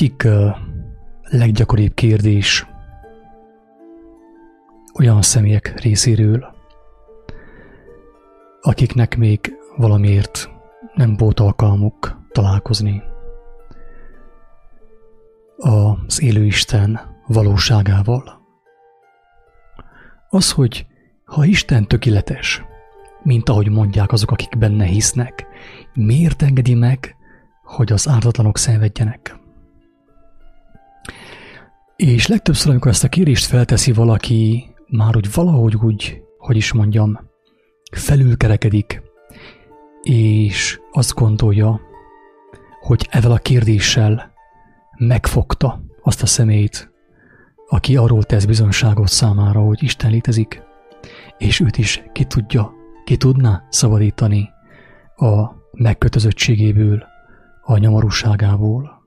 Egyik leggyakoribb kérdés olyan személyek részéről, akiknek még valamiért nem volt alkalmuk találkozni az élő Isten valóságával. Az, hogy ha Isten tökéletes, mint ahogy mondják azok, akik benne hisznek, miért engedi meg, hogy az ártatlanok szenvedjenek? És legtöbbször, amikor ezt a kérést felteszi valaki, már úgy valahogy úgy, hogy is mondjam, felülkerekedik, és azt gondolja, hogy ezzel a kérdéssel megfogta azt a szemét, aki arról tesz bizonságot számára, hogy Isten létezik, és őt is ki tudja, ki tudná szabadítani a megkötözöttségéből, a nyomorúságából.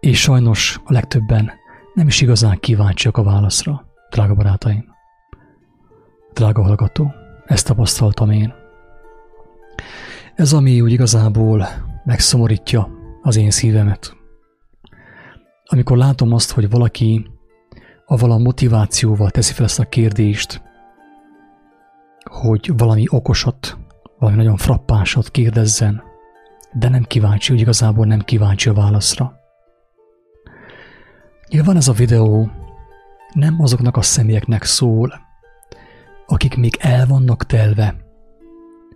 És sajnos a legtöbben nem is igazán kíváncsiak a válaszra, drága barátaim. Drága hallgató, ezt tapasztaltam én. Ez, ami úgy igazából megszomorítja az én szívemet. Amikor látom azt, hogy valaki a vala motivációval teszi fel ezt a kérdést, hogy valami okosat, valami nagyon frappánsat kérdezzen, de nem kíváncsi, hogy igazából nem kíváncsi a válaszra. Nyilván ez a videó nem azoknak a személyeknek szól, akik még el vannak telve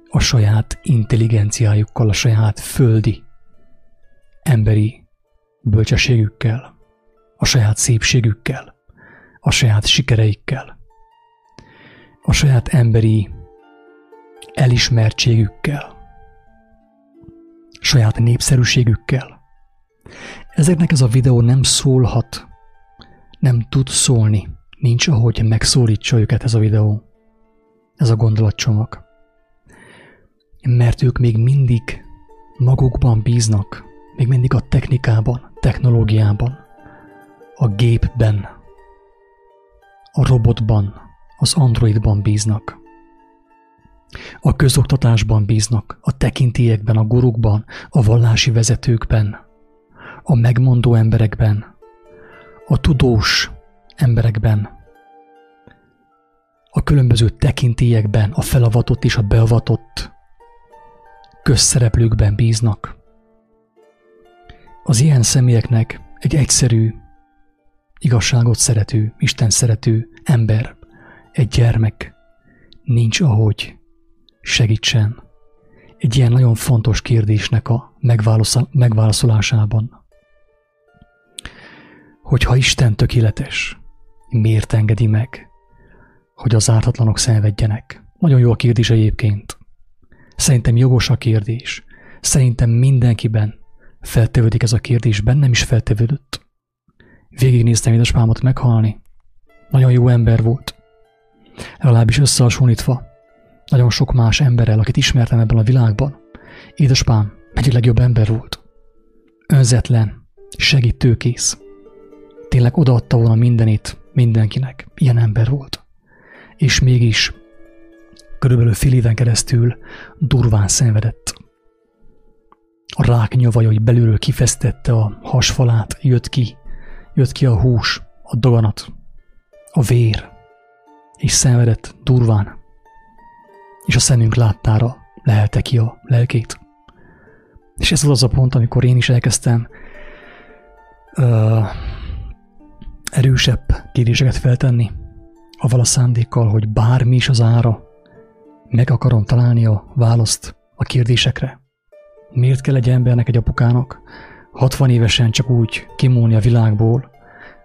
a saját intelligenciájukkal, a saját földi, emberi bölcsességükkel, a saját szépségükkel, a saját sikereikkel, a saját emberi elismertségükkel, saját népszerűségükkel. Ezeknek ez a videó nem szólhat, nem tud szólni, nincs ahogy megszólítsa őket ez a videó, ez a gondolatcsomag. Mert ők még mindig magukban bíznak, még mindig a technikában, technológiában, a gépben, a robotban, az androidban bíznak. A közoktatásban bíznak, a tekintélyekben, a gurukban, a vallási vezetőkben, a megmondó emberekben, a tudós emberekben, a különböző tekintélyekben, a felavatott és a beavatott közszereplőkben bíznak. Az ilyen személyeknek egy egyszerű, igazságot szerető, Isten szerető ember, egy gyermek nincs ahogy segítsen egy ilyen nagyon fontos kérdésnek a megválaszolásában. Hogyha Isten tökéletes, miért engedi meg, hogy az ártatlanok szenvedjenek? Nagyon jó a kérdés egyébként. Szerintem jogos a kérdés. Szerintem mindenkiben feltevődik ez a kérdés, bennem is feltevődött. Végignéztem édesapámat meghalni. Nagyon jó ember volt. Legalábbis összehasonlítva nagyon sok más emberrel, akit ismertem ebben a világban. Édesapám egyik legjobb ember volt. Önzetlen, segítőkész. Tényleg odaadta volna mindenit mindenkinek. Ilyen ember volt. És mégis körülbelül fél éven keresztül durván szenvedett. A rák nyavajai belülről kifesztette a hasfalát, jött ki, jött ki a hús, a daganat, a vér, és szenvedett durván, és a szemünk láttára lehelte ki a lelkét. És ez volt az a pont, amikor én is elkezdtem ö, erősebb kérdéseket feltenni, avval a szándékkal, hogy bármi is az ára, meg akarom találni a választ a kérdésekre. Miért kell egy embernek, egy apukának 60 évesen csak úgy kimúlni a világból,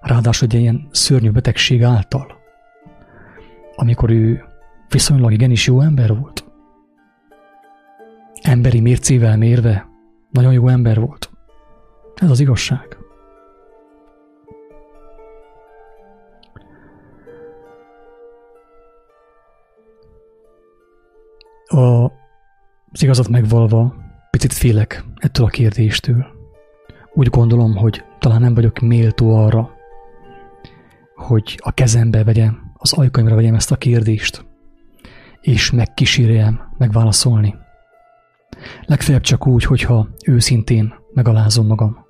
ráadásul egy ilyen szörnyű betegség által, amikor ő viszonylag igenis jó ember volt. Emberi mércével mérve nagyon jó ember volt. Ez az igazság. A, az igazat megvalva, picit félek ettől a kérdéstől. Úgy gondolom, hogy talán nem vagyok méltó arra, hogy a kezembe vegyem, az ajkaimra vegyem ezt a kérdést, és megkísérjem megválaszolni. Legfeljebb csak úgy, hogyha őszintén megalázom magam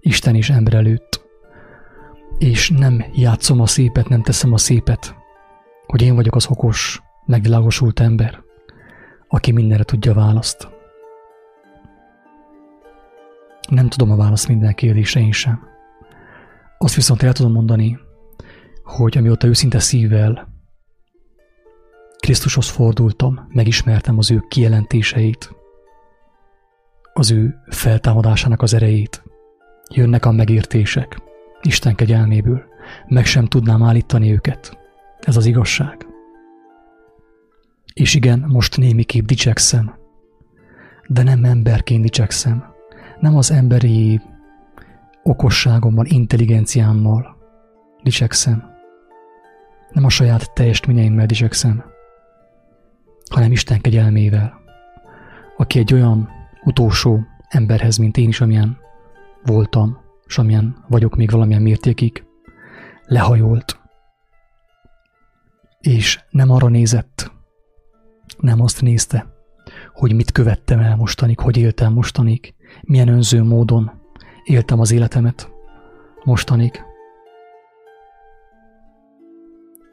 Isten és ember előtt. És nem játszom a szépet, nem teszem a szépet, hogy én vagyok az okos, megvilágosult ember, aki mindenre tudja választ. Nem tudom a választ minden kérdésre én sem. Azt viszont el tudom mondani, hogy amióta őszinte szívvel Krisztushoz fordultam, megismertem az ő kijelentéseit, az ő feltámadásának az erejét. Jönnek a megértések, Isten kegyelméből, meg sem tudnám állítani őket. Ez az igazság. És igen, most némiképp dicsekszem, de nem emberként dicsekszem, nem az emberi okosságommal, intelligenciámmal dicsekszem, nem a saját teljesítményeimmel dicsekszem, hanem Isten kegyelmével, aki egy olyan utolsó emberhez, mint én is, amilyen voltam, és amilyen vagyok még valamilyen mértékig, lehajolt, és nem arra nézett, nem azt nézte, hogy mit követtem el mostanig, hogy éltem mostanig, milyen önző módon éltem az életemet mostanig,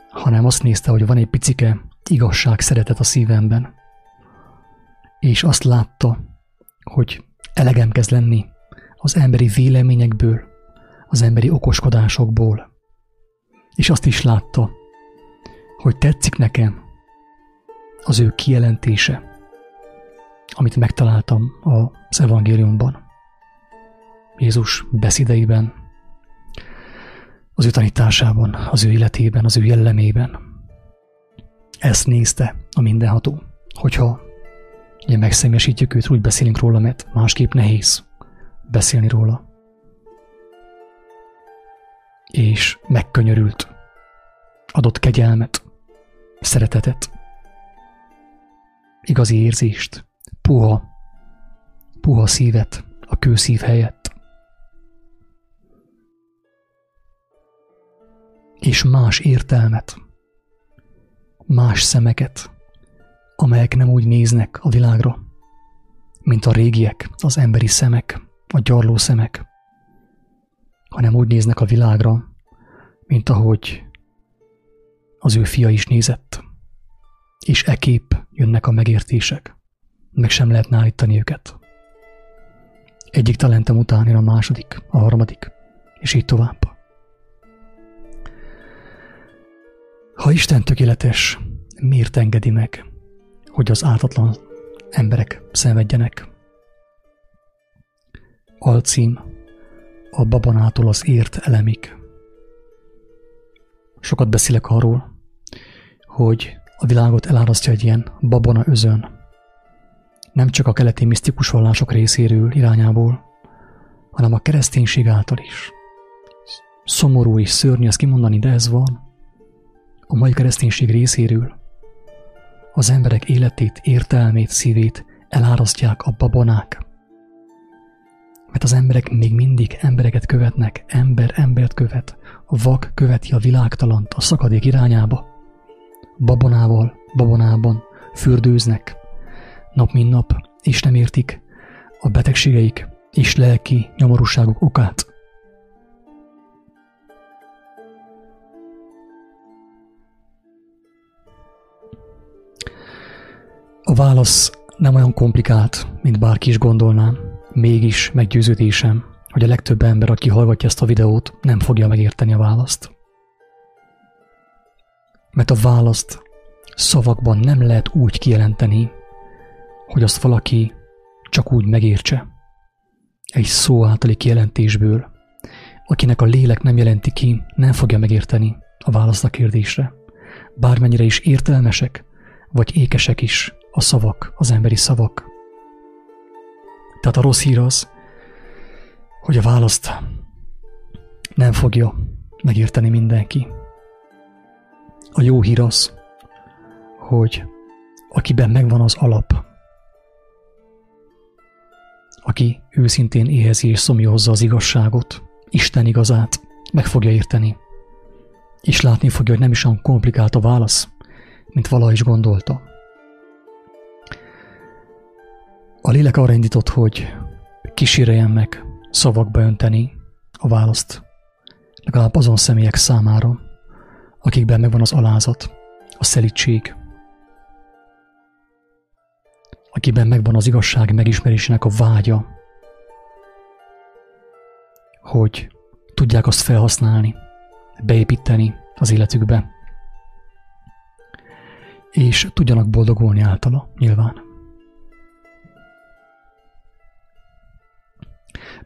hanem azt nézte, hogy van egy picike igazság, szeretet a szívemben, és azt látta, hogy elegem kezd lenni az emberi véleményekből, az emberi okoskodásokból, és azt is látta, hogy tetszik nekem az ő kijelentése, amit megtaláltam az evangéliumban. Jézus beszédeiben, az ő tanításában, az ő életében, az ő jellemében. Ezt nézte a mindenható, hogyha ugye megszemélyesítjük őt, úgy beszélünk róla, mert másképp nehéz beszélni róla. És megkönyörült, adott kegyelmet, szeretetet, igazi érzést, puha, puha szívet a kőszív helyett. És más értelmet, más szemeket, amelyek nem úgy néznek a világra, mint a régiek, az emberi szemek, a gyarló szemek, hanem úgy néznek a világra, mint ahogy az ő fia is nézett. És ekép jönnek a megértések, meg sem lehetne állítani őket. Egyik talentem után jön a második, a harmadik, és így tovább. Ha Isten tökéletes, miért engedi meg, hogy az ártatlan emberek szenvedjenek? Alcím a babonától az ért elemik. Sokat beszélek arról, hogy a világot elárasztja egy ilyen babona özön. Nem csak a keleti misztikus vallások részéről irányából, hanem a kereszténység által is. Szomorú és szörnyű ezt kimondani, de ez van. A mai kereszténység részéről az emberek életét, értelmét, szívét elárasztják a babonák. Mert az emberek még mindig embereket követnek, ember embert követ, a vak követi a világtalant a szakadék irányába babonával, babonában fürdőznek, nap mint nap, és nem értik a betegségeik és lelki nyomorúságok okát. A válasz nem olyan komplikált, mint bárki is gondolná, mégis meggyőződésem, hogy a legtöbb ember, aki hallgatja ezt a videót, nem fogja megérteni a választ mert a választ szavakban nem lehet úgy kijelenteni, hogy azt valaki csak úgy megértse. Egy szó általi kijelentésből, akinek a lélek nem jelenti ki, nem fogja megérteni a választ a kérdésre. Bármennyire is értelmesek, vagy ékesek is a szavak, az emberi szavak. Tehát a rossz hír az, hogy a választ nem fogja megérteni mindenki. A jó hír az, hogy akiben megvan az alap, aki őszintén éhezi és szomjózza az igazságot, Isten igazát, meg fogja érteni, és látni fogja, hogy nem is olyan komplikált a válasz, mint valaha is gondolta. A lélek arra indított, hogy kíséreljen meg szavakba önteni a választ, legalább azon személyek számára, akikben megvan az alázat, a szelítség, akiben megvan az igazság megismerésének a vágya, hogy tudják azt felhasználni, beépíteni az életükbe, és tudjanak boldogulni általa, nyilván.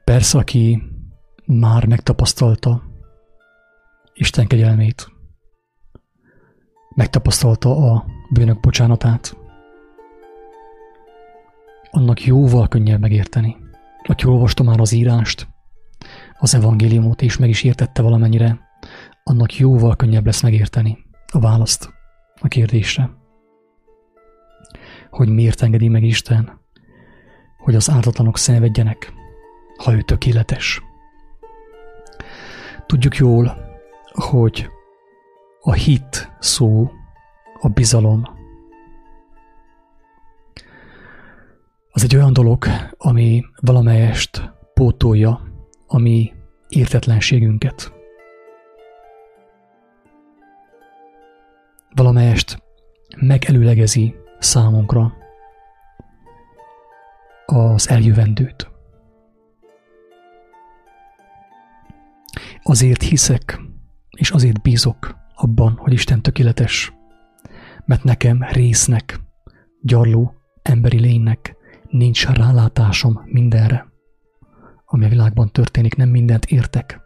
Persze, aki már megtapasztalta Isten kegyelmét, megtapasztalta a bűnök bocsánatát, annak jóval könnyebb megérteni. Aki olvasta már az írást, az evangéliumot, és meg is értette valamennyire, annak jóval könnyebb lesz megérteni a választ a kérdésre. Hogy miért engedi meg Isten, hogy az ártatlanok szenvedjenek, ha ő tökéletes. Tudjuk jól, hogy a hit szó, a bizalom, az egy olyan dolog, ami valamelyest pótolja a mi értetlenségünket. Valamelyest megelőlegezi számunkra az eljövendőt. Azért hiszek, és azért bízok abban, hogy Isten tökéletes, mert nekem résznek, gyarló emberi lénynek nincs rálátásom mindenre ami a világban történik, nem mindent értek.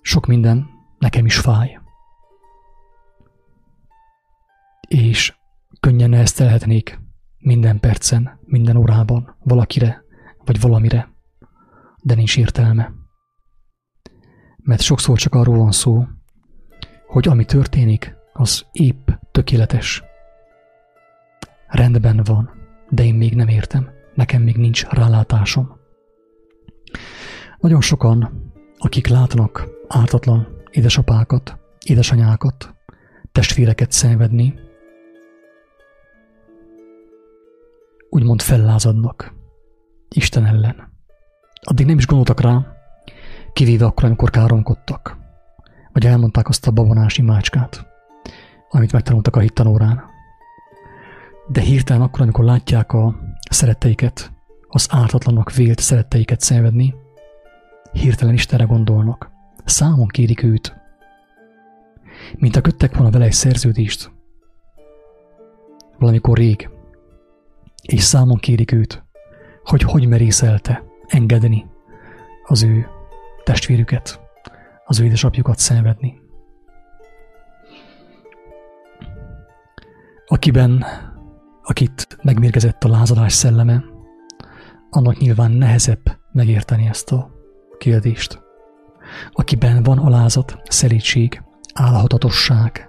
Sok minden nekem is fáj. És könnyen neheztelhetnék minden percen, minden órában valakire vagy valamire, de nincs értelme. Mert sokszor csak arról van szó, hogy ami történik, az épp tökéletes. Rendben van, de én még nem értem, nekem még nincs rálátásom. Nagyon sokan, akik látnak ártatlan édesapákat, édesanyákat, testvéreket szenvedni, úgymond fellázadnak Isten ellen. Addig nem is gondoltak rá, kivéve akkor, amikor káromkodtak, vagy elmondták azt a babonás imácskát, amit megtanultak a hittanórán. De hirtelen akkor, amikor látják a szeretteiket, az ártatlanak vélt szeretteiket szenvedni, hirtelen Istenre gondolnak. Számon kérik őt. Mint a köttek volna vele egy szerződést. Valamikor rég. És számon kérik őt, hogy hogy merészelte engedni az ő testvérüket, az ő édesapjukat szenvedni. Akiben, akit megmérgezett a lázadás szelleme, annak nyilván nehezebb megérteni ezt a kérdést. Akiben van alázat, szelítség, állhatatosság,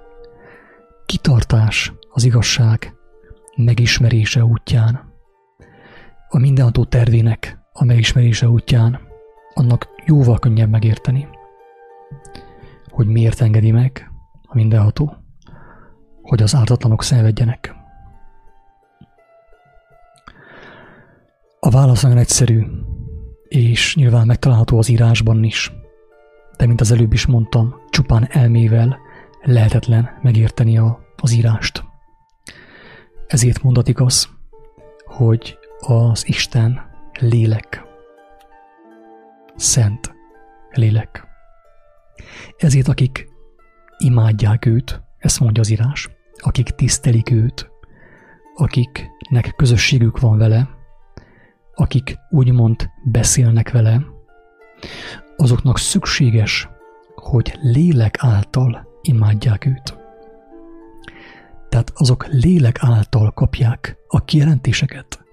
kitartás az igazság megismerése útján, a mindenható tervének a megismerése útján, annak jóval könnyebb megérteni, hogy miért engedi meg a mindenható, hogy az ártatlanok szenvedjenek. A válasz nagyon egyszerű, és nyilván megtalálható az írásban is. De mint az előbb is mondtam, csupán elmével lehetetlen megérteni a, az írást. Ezért mondatik az, hogy az Isten lélek. Szent lélek. Ezért akik imádják őt, ezt mondja az írás, akik tisztelik őt, akiknek közösségük van vele, akik úgymond beszélnek vele, azoknak szükséges, hogy lélek által imádják őt. Tehát azok lélek által kapják a kijelentéseket,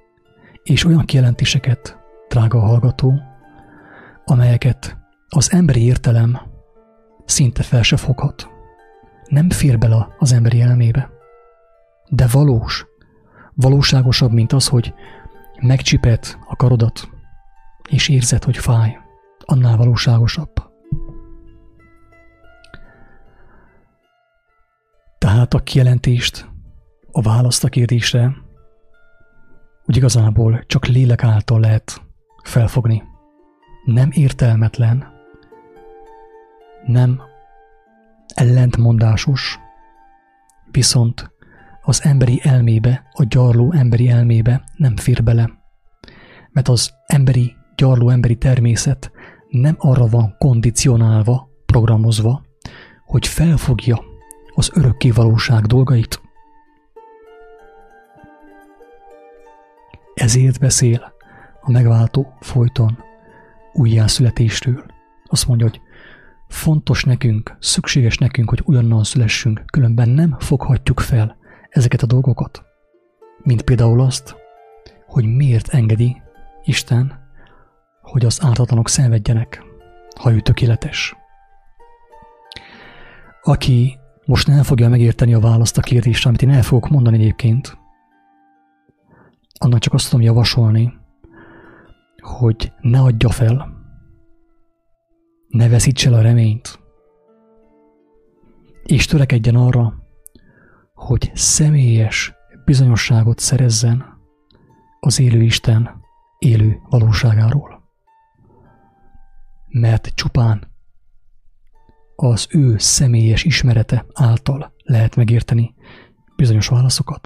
és olyan kijelentéseket, drága hallgató, amelyeket az emberi értelem szinte fel se foghat. Nem fér bele az emberi elmébe. De valós, valóságosabb, mint az, hogy megcsipet a karodat, és érzed, hogy fáj, annál valóságosabb. Tehát a kijelentést, a választ a kérdésre úgy igazából csak lélek által lehet felfogni. nem értelmetlen, nem ellentmondásos, viszont az emberi elmébe, a gyarló emberi elmébe nem fér bele. Mert az emberi, gyarló emberi természet nem arra van kondicionálva, programozva, hogy felfogja az örökké valóság dolgait. Ezért beszél a megváltó folyton újjászületéstől. Azt mondja, hogy fontos nekünk, szükséges nekünk, hogy olyannan szülessünk, különben nem foghatjuk fel ezeket a dolgokat. Mint például azt, hogy miért engedi Isten, hogy az ártatlanok szenvedjenek, ha ő tökéletes. Aki most nem fogja megérteni a választ a kérdésre, amit én el fogok mondani egyébként, annak csak azt tudom javasolni, hogy ne adja fel, ne veszíts el a reményt, és törekedjen arra, hogy személyes bizonyosságot szerezzen az élő Isten élő valóságáról. Mert csupán az ő személyes ismerete által lehet megérteni bizonyos válaszokat.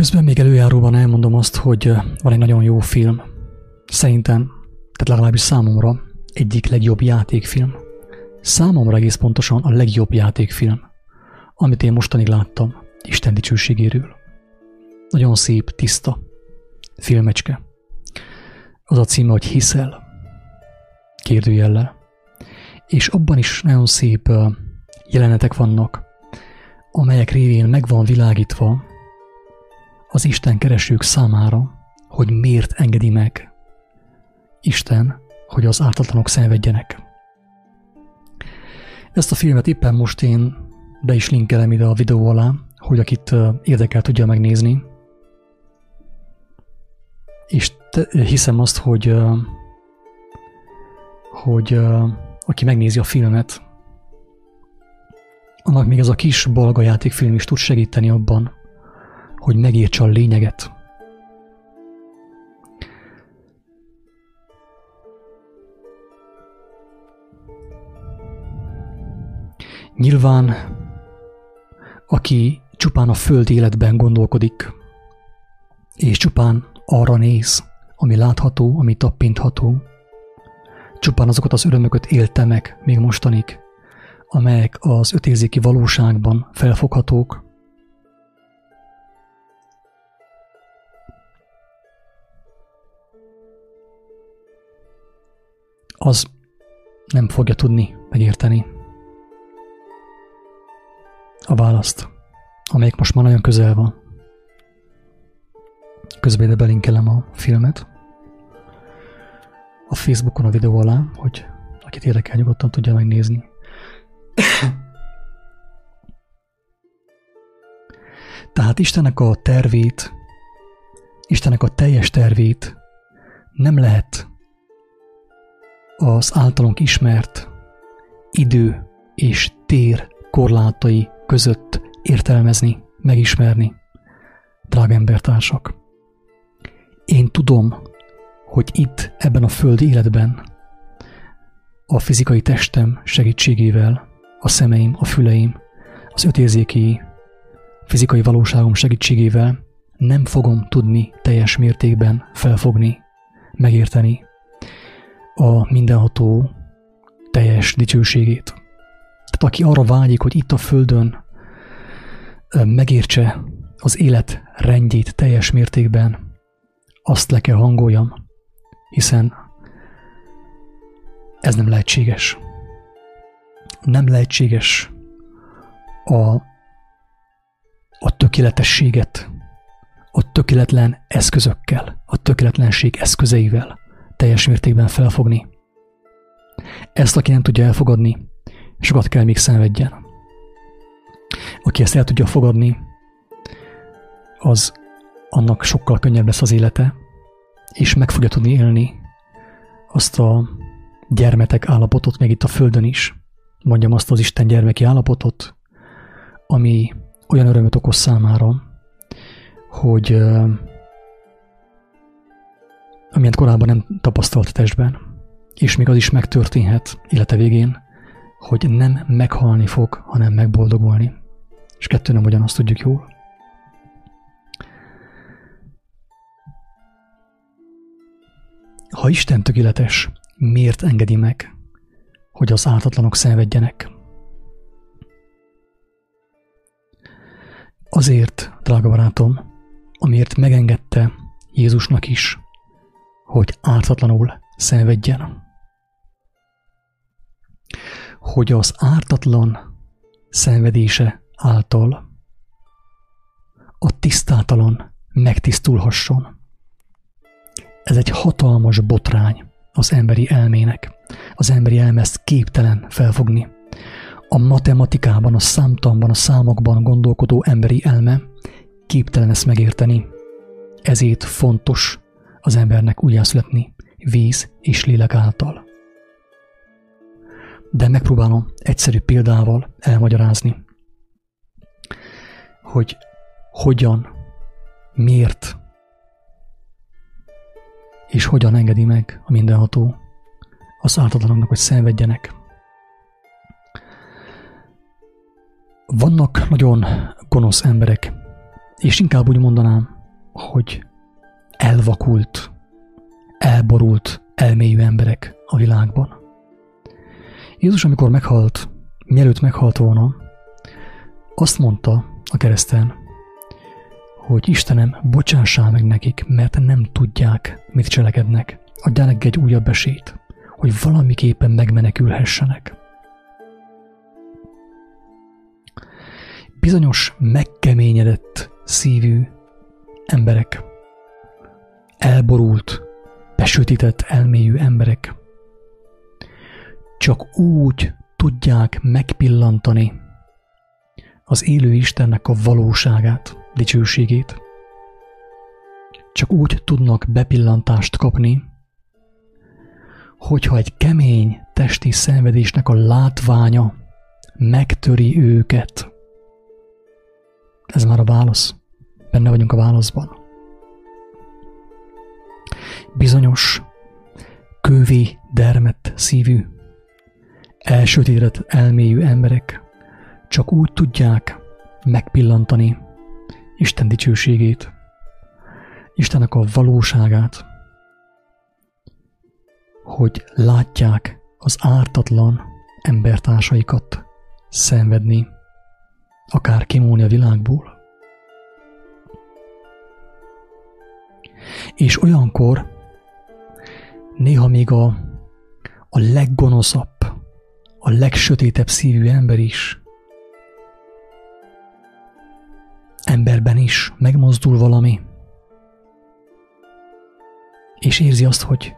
Közben még előjáróban elmondom azt, hogy van egy nagyon jó film. Szerintem, tehát legalábbis számomra egyik legjobb játékfilm. Számomra egész pontosan a legjobb játékfilm, amit én mostanig láttam Isten dicsőségéről. Nagyon szép, tiszta filmecske. Az a címe, hogy Hiszel, kérdőjellel. És abban is nagyon szép jelenetek vannak, amelyek révén meg világítva az Isten keresők számára, hogy miért engedi meg Isten, hogy az ártatlanok szenvedjenek. Ezt a filmet éppen most én be is linkelem ide a videó alá, hogy akit érdekel tudja megnézni. És te, hiszem azt, hogy, hogy aki megnézi a filmet, annak még ez a kis balga játékfilm is tud segíteni abban, hogy megértse a lényeget. Nyilván, aki csupán a föld életben gondolkodik, és csupán arra néz, ami látható, ami tappintható, csupán azokat az örömöket élte meg még mostanig, amelyek az ötérzéki valóságban felfoghatók, az nem fogja tudni megérteni a választ, amelyik most már nagyon közel van. Közben ide belinkelem a filmet a Facebookon a videó alá, hogy akit érdekel, nyugodtan tudja megnézni. Tehát Istennek a tervét, Istennek a teljes tervét nem lehet az általunk ismert idő és tér korlátai között értelmezni, megismerni. Drága embertársak, én tudom, hogy itt, ebben a földi életben, a fizikai testem segítségével, a szemeim, a füleim, az ötérzéki fizikai valóságom segítségével nem fogom tudni teljes mértékben felfogni, megérteni a mindenható teljes dicsőségét. Tehát aki arra vágyik, hogy itt a Földön megértse az élet rendjét teljes mértékben, azt le kell hangoljam, hiszen ez nem lehetséges. Nem lehetséges a, a tökéletességet a tökéletlen eszközökkel, a tökéletlenség eszközeivel teljes mértékben felfogni. Ezt, aki nem tudja elfogadni, sokat kell még szenvedjen. Aki ezt el tudja fogadni, az annak sokkal könnyebb lesz az élete, és meg fogja tudni élni azt a gyermetek állapotot, meg itt a Földön is, mondjam azt az Isten gyermeki állapotot, ami olyan örömöt okoz számára, hogy amilyet korábban nem tapasztalt testben, és még az is megtörténhet élete végén, hogy nem meghalni fog, hanem megboldogulni. És kettő nem ugyanazt tudjuk jól. Ha Isten tökéletes, miért engedi meg, hogy az ártatlanok szenvedjenek? Azért, drága barátom, amiért megengedte Jézusnak is, hogy ártatlanul szenvedjen. Hogy az ártatlan szenvedése által a tisztátalan megtisztulhasson. Ez egy hatalmas botrány az emberi elmének. Az emberi elme képtelen felfogni. A matematikában, a számtanban, a számokban gondolkodó emberi elme képtelen ezt megérteni. Ezért fontos az embernek újjászületni víz és lélek által. De megpróbálom egyszerű példával elmagyarázni, hogy hogyan, miért és hogyan engedi meg a mindenható az ártatlanoknak, hogy szenvedjenek. Vannak nagyon gonosz emberek, és inkább úgy mondanám, hogy elvakult, elborult, elmélyű emberek a világban. Jézus, amikor meghalt, mielőtt meghalt volna, azt mondta a kereszten, hogy Istenem, bocsássál meg nekik, mert nem tudják, mit cselekednek. Adjál nekik egy újabb esélyt, hogy valamiképpen megmenekülhessenek. Bizonyos megkeményedett szívű emberek, elborult, besötített elmélyű emberek csak úgy tudják megpillantani az élő Istennek a valóságát, dicsőségét. Csak úgy tudnak bepillantást kapni, hogyha egy kemény testi szenvedésnek a látványa megtöri őket. Ez már a válasz. Benne vagyunk a válaszban. Bizonyos, kövi, dermet szívű, elsötétedett elmélyű emberek csak úgy tudják megpillantani Isten dicsőségét, Istennek a valóságát, hogy látják az ártatlan embertársaikat szenvedni, akár kimúlni a világból. És olyankor néha még a, a leggonoszabb, a legsötétebb szívű ember is emberben is megmozdul valami, és érzi azt, hogy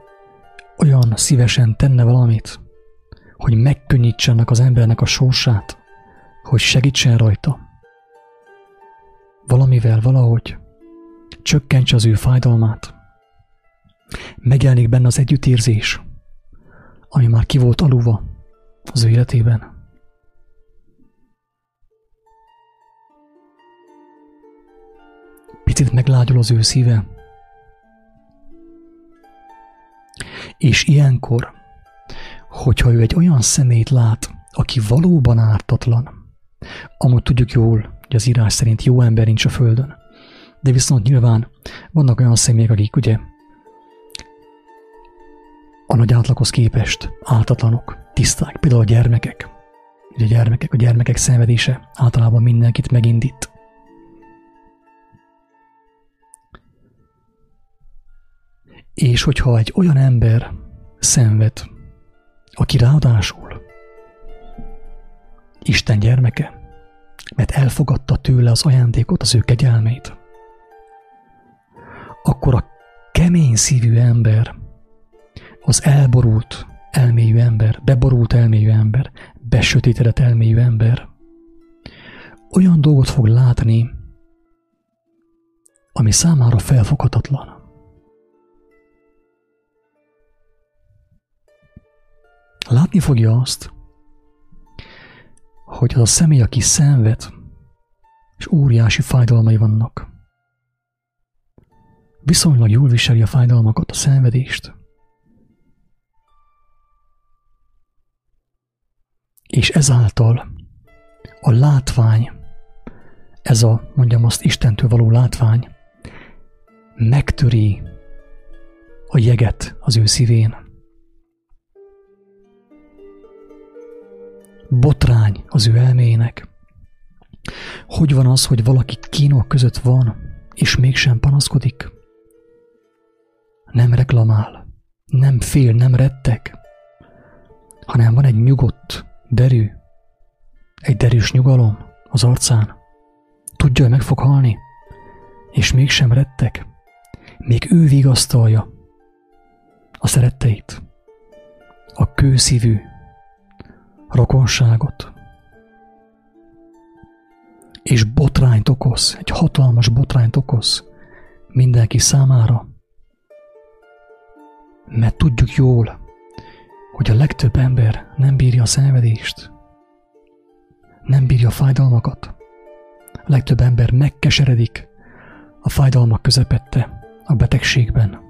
olyan szívesen tenne valamit, hogy megkönnyítsenek az embernek a sorsát, hogy segítsen rajta. Valamivel valahogy csökkentse az ő fájdalmát. Megjelenik benne az együttérzés, ami már ki volt aluva az ő életében. Picit meglágyul az ő szíve. És ilyenkor, hogyha ő egy olyan szemét lát, aki valóban ártatlan, amúgy tudjuk jól, hogy az írás szerint jó ember nincs a földön, de viszont nyilván vannak olyan személyek, akik ugye a nagy átlaghoz képest ártatlanok, tiszták, például a gyermekek. Ugye a gyermekek, a gyermekek szenvedése általában mindenkit megindít. És hogyha egy olyan ember szenved, aki ráadásul Isten gyermeke, mert elfogadta tőle az ajándékot, az ő kegyelmét, akkor a kemény szívű ember, az elborult elmélyű ember, beborult elmélyű ember, besötétedett elmélyű ember olyan dolgot fog látni, ami számára felfoghatatlan. Látni fogja azt, hogy az a személy, aki szenved, és óriási fájdalmai vannak. Viszonylag jól viseli a fájdalmakat, a szenvedést. És ezáltal a látvány, ez a, mondjam azt, Istentől való látvány, megtöri a jeget az ő szívén. Botrány az ő elmének. Hogy van az, hogy valaki kínok között van, és mégsem panaszkodik? Nem reklamál, nem fél, nem rettek, hanem van egy nyugodt, derű, egy derűs nyugalom az arcán. Tudja, hogy meg fog halni, és mégsem rettek. Még ő vigasztalja a szeretteit, a kőszívű rokonságot. És botrányt okoz, egy hatalmas botrányt okoz mindenki számára. Mert tudjuk jól, hogy a legtöbb ember nem bírja a szenvedést, nem bírja a fájdalmakat. A legtöbb ember megkeseredik a fájdalmak közepette, a betegségben.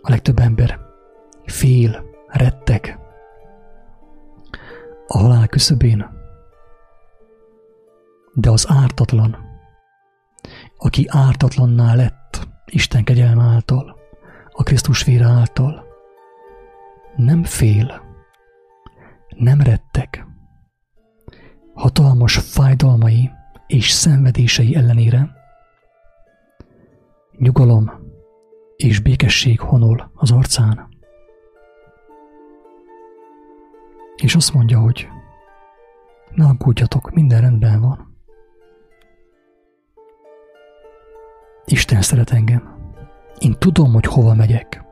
A legtöbb ember fél, retteg a halál küszöbén, de az ártatlan, aki ártatlanná lett Isten kegyelme által, a Krisztus vére által, nem fél, nem retteg, hatalmas fájdalmai és szenvedései ellenére nyugalom és békesség honol az arcán. És azt mondja, hogy ne aggódjatok, minden rendben van. Isten szeret engem. Én tudom, hogy hova megyek.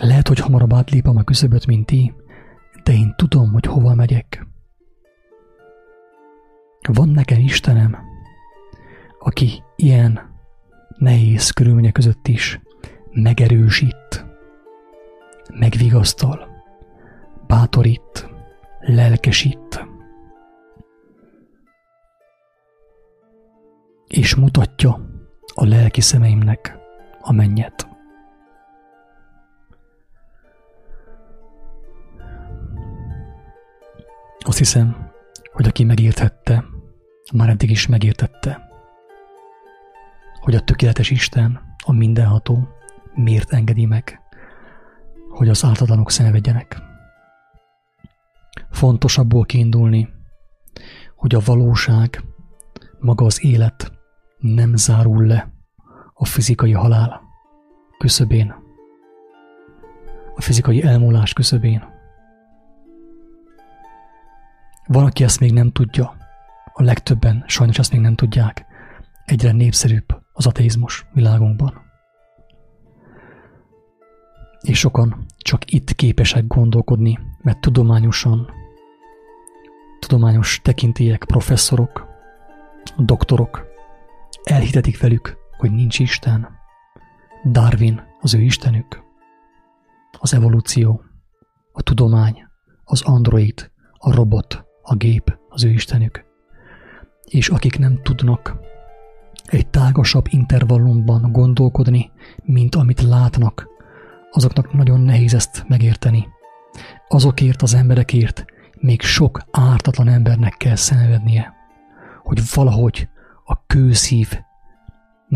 Lehet, hogy hamarabb átlépem a küszöböt, mint ti, de én tudom, hogy hova megyek. Van nekem Istenem, aki ilyen nehéz körülmények között is megerősít, megvigasztal, bátorít, lelkesít, és mutatja a lelki szemeimnek a mennyet. Azt hiszem, hogy aki megérthette, már eddig is megértette, hogy a tökéletes Isten, a mindenható, miért engedi meg, hogy az ártatlanok szenvedjenek. Fontos abból kiindulni, hogy a valóság, maga az élet nem zárul le a fizikai halál küszöbén, a fizikai elmúlás küszöbén. Van, aki ezt még nem tudja, a legtöbben sajnos ezt még nem tudják, egyre népszerűbb az ateizmus világunkban. És sokan csak itt képesek gondolkodni, mert tudományosan, tudományos tekintélyek, professzorok, doktorok elhitetik velük, hogy nincs Isten. Darwin az ő Istenük. Az evolúció, a tudomány, az android, a robot, a gép az ő Istenük. És akik nem tudnak egy tágasabb intervallumban gondolkodni, mint amit látnak, azoknak nagyon nehéz ezt megérteni. Azokért az emberekért még sok ártatlan embernek kell szenvednie, hogy valahogy a kőszívnek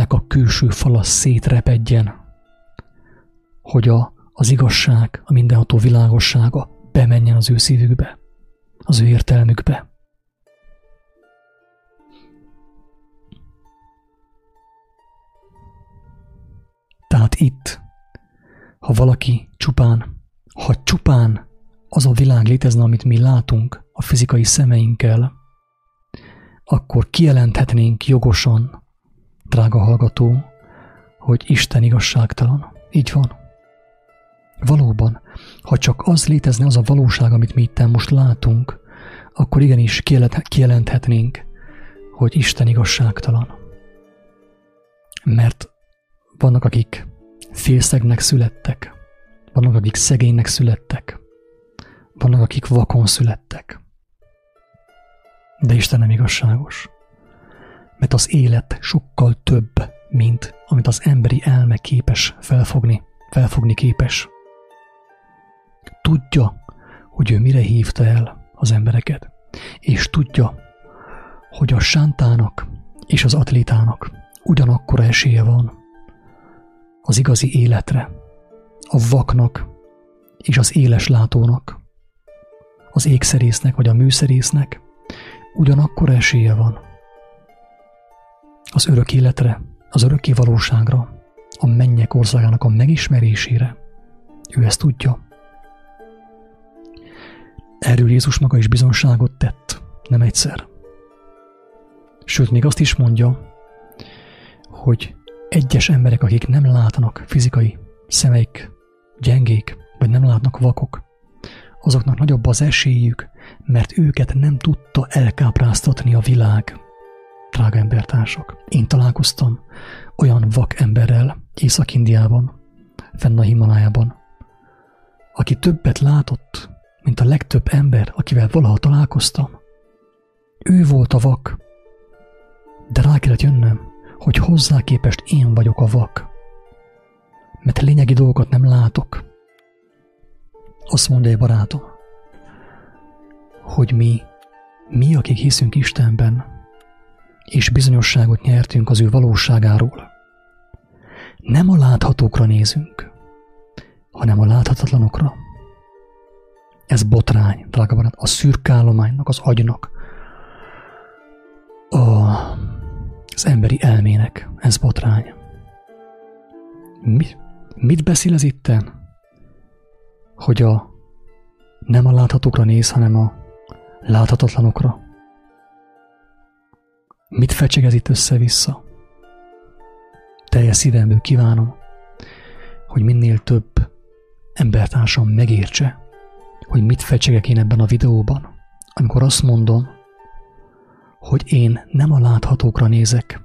a külső fala szétrepedjen, hogy a, az igazság, a mindenható világossága bemenjen az ő szívükbe, az ő értelmükbe. Tehát itt, ha valaki csupán, ha csupán az a világ létezne, amit mi látunk a fizikai szemeinkkel, akkor kijelenthetnénk jogosan, drága hallgató, hogy Isten igazságtalan. Így van. Valóban, ha csak az létezne, az a valóság, amit mi itt most látunk, akkor igenis kijelenthetnénk, hogy Isten igazságtalan. Mert vannak, akik félszegnek születtek, vannak, akik szegénynek születtek, vannak, akik vakon születtek. De Isten nem igazságos. Mert az élet sokkal több, mint amit az emberi elme képes felfogni, felfogni képes. Tudja, hogy ő mire hívta el az embereket, és tudja, hogy a sántának és az atlétának ugyanakkor esélye van az igazi életre, a vaknak és az éles látónak, az ékszerésznek vagy a műszerésznek ugyanakkor esélye van az örök életre, az örökké valóságra, a mennyek országának a megismerésére. Ő ezt tudja. Erről Jézus maga is bizonságot tett, nem egyszer. Sőt, még azt is mondja, hogy egyes emberek, akik nem látnak fizikai szemeik gyengék, vagy nem látnak vakok, azoknak nagyobb az esélyük, mert őket nem tudta elkápráztatni a világ. Drága embertársak, én találkoztam olyan vak emberrel Észak-Indiában, fenn a Himalájában, aki többet látott, mint a legtöbb ember, akivel valaha találkoztam. Ő volt a vak, de rá kellett jönnöm, hogy hozzá képest én vagyok a vak. Mert lényegi dolgokat nem látok. Azt mondja egy barátom, hogy mi, mi, akik hiszünk Istenben, és bizonyosságot nyertünk az ő valóságáról, nem a láthatókra nézünk, hanem a láthatatlanokra. Ez botrány, drága barát, a szürkállománynak, az agynak, a az emberi elmének. Ez botrány. Mi, mit beszél ez itten? Hogy a nem a láthatókra néz, hanem a láthatatlanokra. Mit fecsegez itt össze-vissza? Teljes szívemből kívánom, hogy minél több embertársam megértse, hogy mit fecsegek én ebben a videóban, amikor azt mondom, hogy én nem a láthatókra nézek,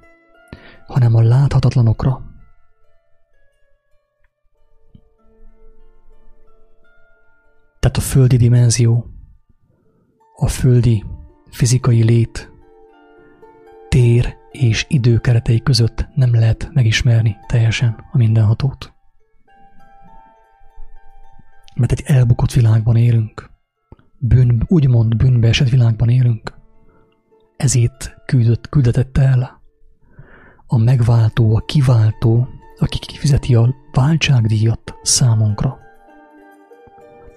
hanem a láthatatlanokra. Tehát a földi dimenzió, a földi fizikai lét, tér és idő keretei között nem lehet megismerni teljesen a mindenhatót. Mert egy elbukott világban élünk, bűn, úgymond bűnbe esett világban élünk, ezért küldött, küldetett el a megváltó, a kiváltó, aki kifizeti a váltságdíjat számunkra,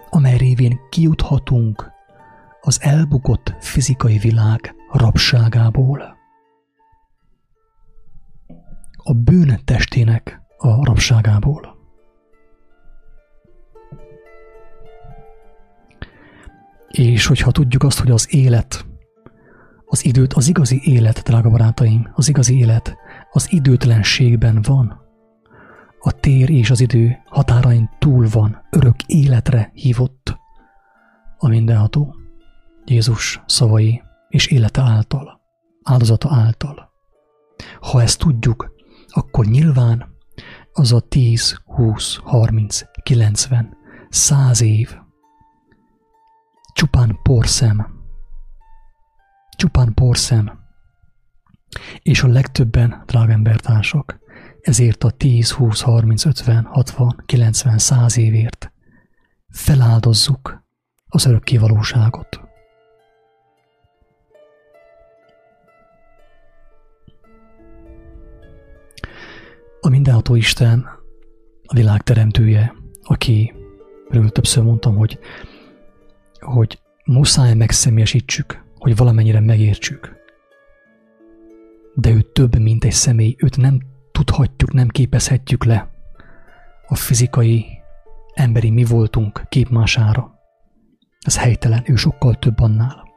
amely révén kijuthatunk az elbukott fizikai világ rabságából. A bűn testének a rabságából. És hogyha tudjuk azt, hogy az élet az időt, az igazi élet, drága barátaim, az igazi élet az időtlenségben van. A tér és az idő határain túl van, örök életre hívott a mindenható. Jézus szavai és élete által, áldozata által. Ha ezt tudjuk, akkor nyilván az a 10, 20, 30, 90, 100 év csupán porszem, csupán porszem. És a legtöbben, drága embertársak, ezért a 10, 20, 30, 50, 60, 90, 100 évért feláldozzuk az örökké valóságot. A mindenható Isten, a világ teremtője, akiről többször mondtam, hogy, hogy muszáj megszemélyesítsük hogy valamennyire megértsük. De ő több, mint egy személy, őt nem tudhatjuk, nem képezhetjük le a fizikai, emberi mi voltunk képmására. Ez helytelen, ő sokkal több annál.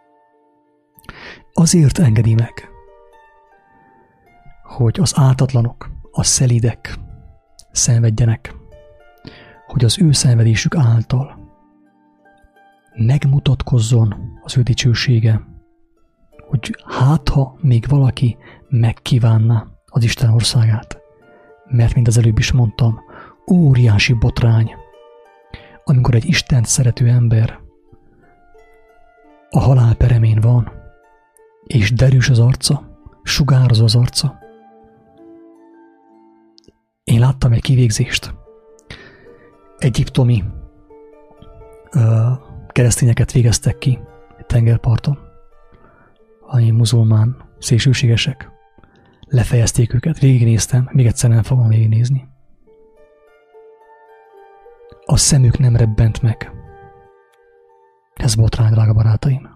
Azért engedi meg, hogy az ártatlanok, a szelidek szenvedjenek, hogy az ő szenvedésük által megmutatkozzon az ő dicsősége, hogy hát ha még valaki megkívánna az Isten országát. Mert, mint az előbb is mondtam, óriási botrány, amikor egy Isten szerető ember a halál peremén van, és derűs az arca, sugározó az arca. Én láttam egy kivégzést. Egyiptomi ö, keresztényeket végeztek ki egy tengerparton. Annyi muzulmán szélsőségesek. Lefejezték őket, végignéztem, még egyszer nem fogom végignézni. A szemük nem rebbent meg. Ez botrány, drága barátaim.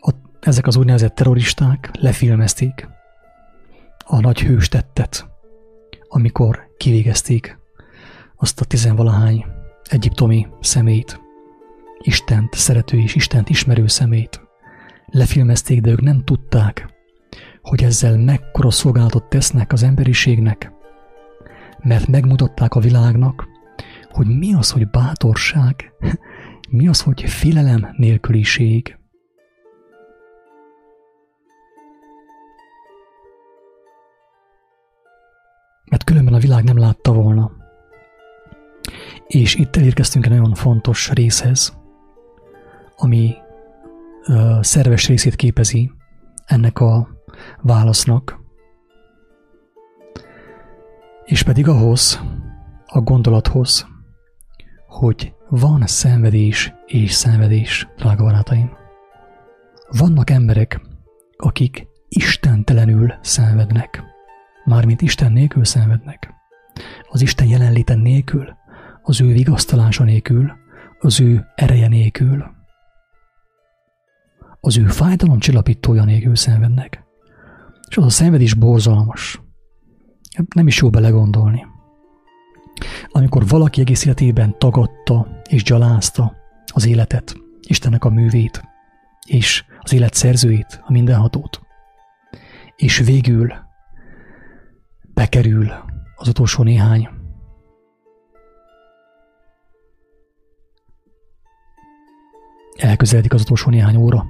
A, ezek az úgynevezett terroristák lefilmezték a nagy hős tettet, amikor kivégezték azt a tizenvalahány egyiptomi szemét, Istent szerető és Istent ismerő szemét. Lefilmezték, de ők nem tudták, hogy ezzel mekkora szolgálatot tesznek az emberiségnek, mert megmutatták a világnak, hogy mi az, hogy bátorság, mi az, hogy félelem nélküliség. Mert különben a világ nem látta volna. És itt elérkeztünk egy nagyon fontos részhez, ami ö, szerves részét képezi ennek a válasznak, és pedig ahhoz, a gondolathoz, hogy van szenvedés és szenvedés, drága barátaim. Vannak emberek, akik istentelenül szenvednek, mármint Isten nélkül szenvednek. Az Isten jelenléte nélkül, az ő vigasztalása nélkül, az ő ereje nélkül, az ő fájdalom csillapítója nélkül szenvednek. És az a szenvedés borzalmas. Nem is jó belegondolni. Amikor valaki egész életében tagadta és gyalázta az életet, Istennek a művét, és az élet szerzőjét, a mindenhatót, és végül bekerül az utolsó néhány elközeledik az utolsó néhány óra,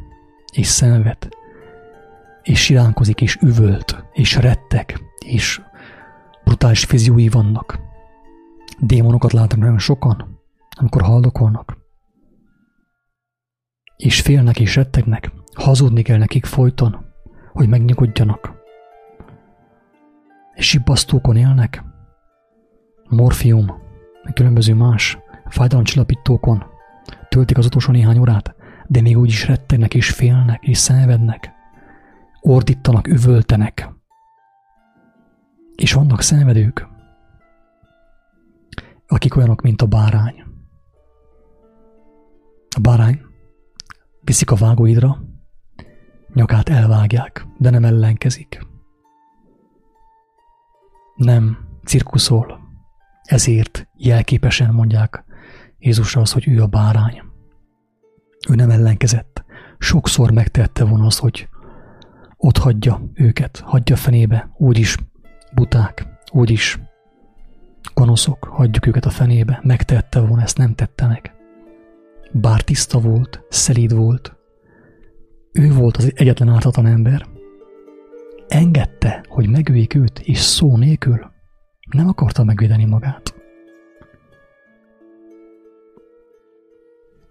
és szenved, és siránkozik, és üvölt, és rettek, és brutális fiziói vannak. Démonokat látnak nagyon sokan, amikor haldokolnak. És félnek és rettegnek, hazudni kell nekik folyton, hogy megnyugodjanak. És sibbasztókon élnek, morfium, különböző más fájdalomcsillapítókon töltik az utolsó néhány órát, de még úgy is rettegnek és félnek és szenvednek. Ordítanak, üvöltenek. És vannak szenvedők, akik olyanok, mint a bárány. A bárány viszik a vágóidra, nyakát elvágják, de nem ellenkezik. Nem cirkuszol, ezért jelképesen mondják Jézusra az, hogy ő a bárány. Ő nem ellenkezett. Sokszor megtette volna az, hogy ott hagyja őket, hagyja fenébe, úgyis buták, úgyis gonoszok, hagyjuk őket a fenébe. Megtette volna, ezt nem tette meg. Bár tiszta volt, szelíd volt, ő volt az egyetlen ártatlan ember. Engedte, hogy megöljék őt, és szó nélkül nem akarta megvédeni magát.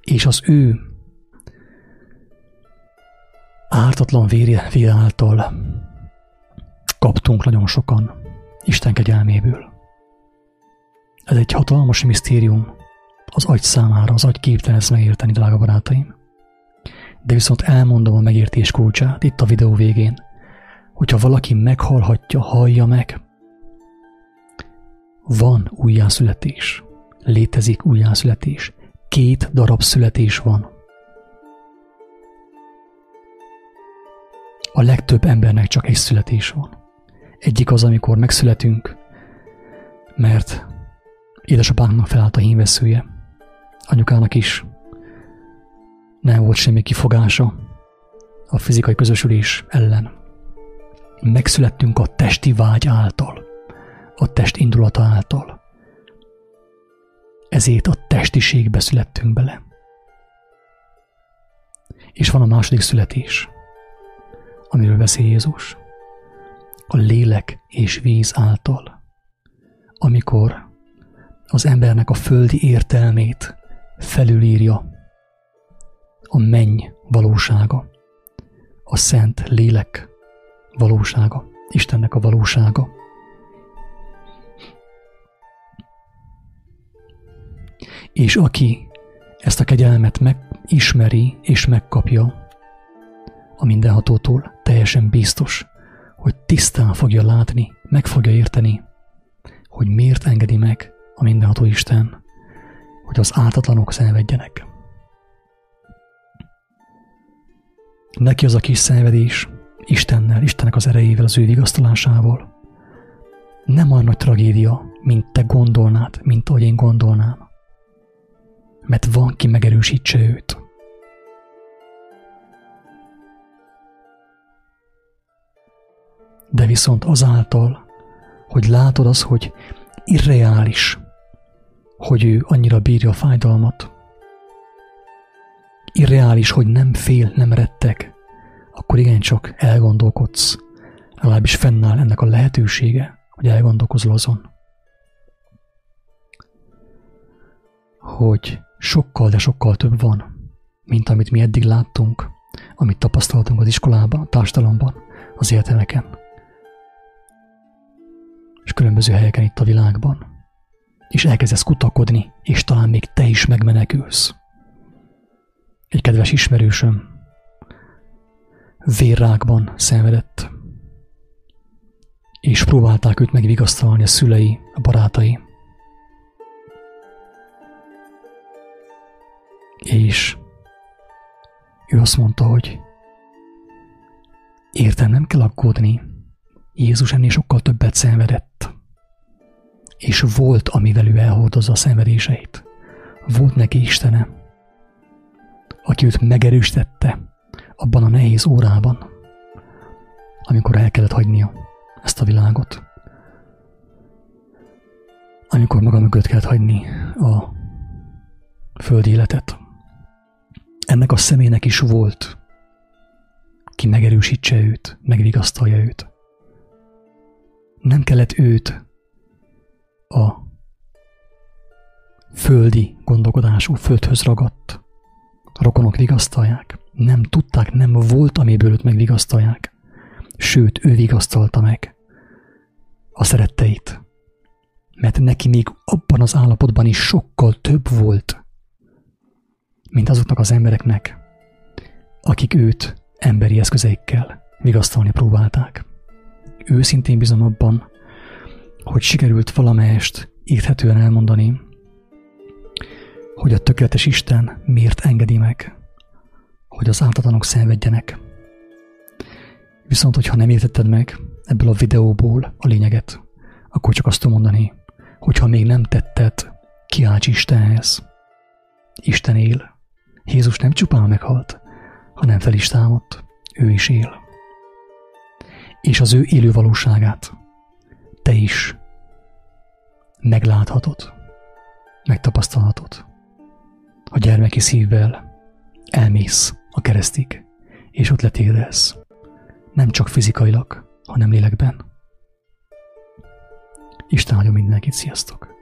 És az ő ártatlan vére, által kaptunk nagyon sokan Isten kegyelméből. Ez egy hatalmas misztérium az agy számára, az agy képtelen ezt megérteni, drága barátaim. De viszont elmondom a megértés kulcsát itt a videó végén, hogyha valaki meghallhatja, hallja meg, van újjászületés, létezik újjászületés, két darab születés van. A legtöbb embernek csak egy születés van. Egyik az, amikor megszületünk, mert édesapánknak felállt a hímveszője, anyukának is nem volt semmi kifogása a fizikai közösülés ellen. Megszülettünk a testi vágy által, a test indulata által. Ezért a testiségbe születtünk bele. És van a második születés, amiről beszél Jézus. A lélek és víz által. Amikor az embernek a földi értelmét felülírja a menny valósága, a szent lélek valósága, Istennek a valósága. És aki ezt a kegyelmet megismeri és megkapja a mindenhatótól, teljesen biztos, hogy tisztán fogja látni, meg fogja érteni, hogy miért engedi meg a mindenható Isten, hogy az áltatlanok szenvedjenek. Neki az a kis szenvedés Istennel, Istennek az erejével, az ő vigasztalásával nem olyan nagy tragédia, mint te gondolnád, mint ahogy én gondolnám. Mert van, ki megerősítse őt. De viszont azáltal, hogy látod az, hogy irreális, hogy ő annyira bírja a fájdalmat, irreális, hogy nem fél, nem retteg, akkor igencsak elgondolkodsz, legalábbis fennáll ennek a lehetősége, hogy elgondolkozol azon, hogy sokkal, de sokkal több van, mint amit mi eddig láttunk, amit tapasztaltunk az iskolában, a társadalomban, az egyetemeken, és különböző helyeken itt a világban. És elkezdesz kutakodni, és talán még te is megmenekülsz. Egy kedves ismerősöm vérrákban szenvedett, és próbálták őt megvigasztalni a szülei, a barátai. És ő azt mondta, hogy értem, nem kell aggódni, Jézus ennél sokkal többet szenvedett, és volt, amivel ő elhordozza a szenvedéseit. Volt neki Istene, aki őt megerősítette abban a nehéz órában, amikor el kellett hagynia ezt a világot. Amikor maga mögött kellett hagyni a földi életet. Ennek a személynek is volt, ki megerősítse őt, megvigasztalja őt. Nem kellett őt a földi gondolkodású, földhöz ragadt rokonok vigasztalják. Nem tudták, nem volt, amiből őt megvigasztalják. Sőt, ő vigasztalta meg a szeretteit. Mert neki még abban az állapotban is sokkal több volt, mint azoknak az embereknek, akik őt emberi eszközeikkel vigasztalni próbálták. Őszintén bizony abban, hogy sikerült valamelyest érthetően elmondani, hogy a tökéletes Isten miért engedi meg, hogy az áltatlanok szenvedjenek. Viszont, hogyha nem értetted meg ebből a videóból a lényeget, akkor csak azt tudom mondani, hogyha még nem tetted, kiálts Istenhez. Isten él. Jézus nem csupán meghalt, hanem fel is támadt. Ő is él. És az ő élő valóságát te is megláthatod, megtapasztalhatod a gyermeki szívvel elmész a keresztig, és ott letérdez. Nem csak fizikailag, hanem lélekben. Isten áldjon mindenkit, sziasztok!